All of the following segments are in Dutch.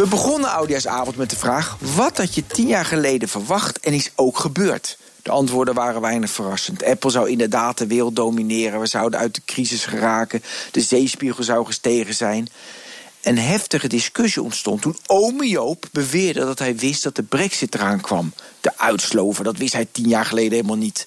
We begonnen Oudjaarsavond met de vraag: wat had je tien jaar geleden verwacht en is ook gebeurd? De antwoorden waren weinig verrassend. Apple zou inderdaad de wereld domineren. We zouden uit de crisis geraken. De zeespiegel zou gestegen zijn. Een heftige discussie ontstond toen ome Joop beweerde dat hij wist dat de brexit eraan kwam. De uitslover, dat wist hij tien jaar geleden helemaal niet.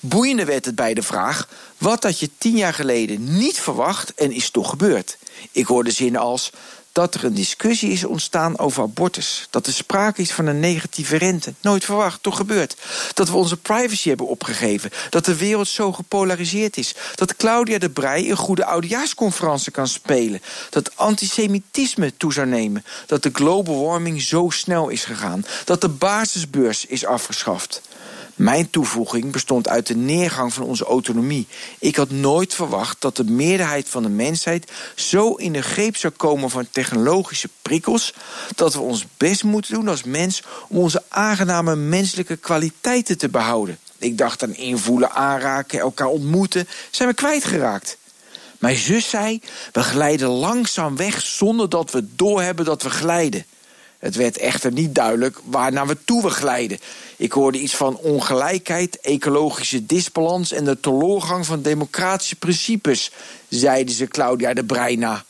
Boeiende werd het bij de vraag: wat had je tien jaar geleden niet verwacht en is toch gebeurd? Ik hoorde zinnen als: dat er een discussie is ontstaan over abortus. Dat er sprake is van een negatieve rente. Nooit verwacht, toch gebeurt. Dat we onze privacy hebben opgegeven. Dat de wereld zo gepolariseerd is. Dat Claudia de Brij een goede oudejaarsconferentie kan spelen. Dat antisemitisme toe zou nemen. Dat de global warming zo snel is gegaan. Dat de basisbeurs is afgeschaft. Mijn toevoeging bestond uit de neergang van onze autonomie. Ik had nooit verwacht dat de meerderheid van de mensheid zo in de greep zou komen van technologische prikkels dat we ons best moeten doen als mens om onze aangename menselijke kwaliteiten te behouden. Ik dacht aan invoelen, aanraken, elkaar ontmoeten, zijn we kwijtgeraakt. Mijn zus zei: we glijden langzaam weg zonder dat we doorhebben dat we glijden. Het werd echter niet duidelijk waar naar we toe we glijden. Ik hoorde iets van ongelijkheid, ecologische disbalans en de teloorgang van democratische principes, zeiden ze Claudia de Breina.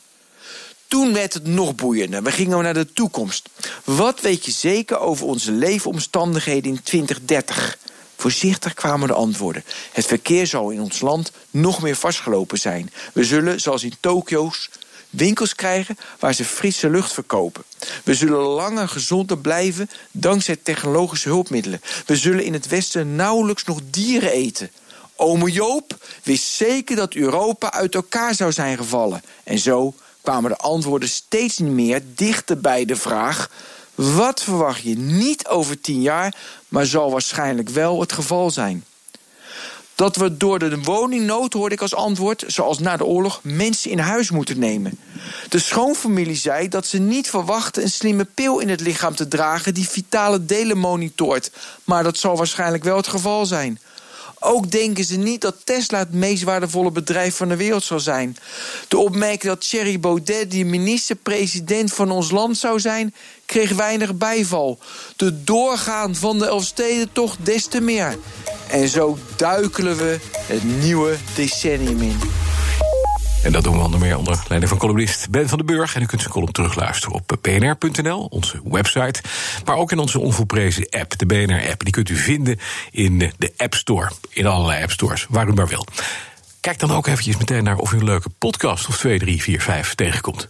Toen werd het nog boeiender. We gingen naar de toekomst. Wat weet je zeker over onze leefomstandigheden in 2030? Voorzichtig kwamen de antwoorden. Het verkeer zal in ons land nog meer vastgelopen zijn. We zullen, zoals in Tokio's, winkels krijgen waar ze frisse lucht verkopen. We zullen langer gezonder blijven dankzij technologische hulpmiddelen. We zullen in het Westen nauwelijks nog dieren eten. Ome Joop wist zeker dat Europa uit elkaar zou zijn gevallen. En zo kwamen de antwoorden steeds meer dichter bij de vraag: wat verwacht je niet over tien jaar, maar zal waarschijnlijk wel het geval zijn? Dat we door de woningnood, hoorde ik als antwoord, zoals na de oorlog, mensen in huis moeten nemen. De schoonfamilie zei dat ze niet verwachten een slimme pil in het lichaam te dragen die vitale delen monitort. Maar dat zal waarschijnlijk wel het geval zijn. Ook denken ze niet dat Tesla het meest waardevolle bedrijf van de wereld zal zijn. De opmerking dat Thierry Baudet die minister-president van ons land zou zijn, kreeg weinig bijval. De doorgaan van de Elfstedentocht des te meer. En zo duikelen we het nieuwe decennium in. En dat doen we onder meer onder leiding van columnist Ben van den Burg. En u kunt zijn column terugluisteren op bnr.nl, onze website. Maar ook in onze onvolprezen app, de BNR-app. Die kunt u vinden in de App Store. In allerlei App Stores, waar u maar wil. Kijk dan ook eventjes meteen naar of u een leuke podcast of 2, 3, 4, 5 tegenkomt.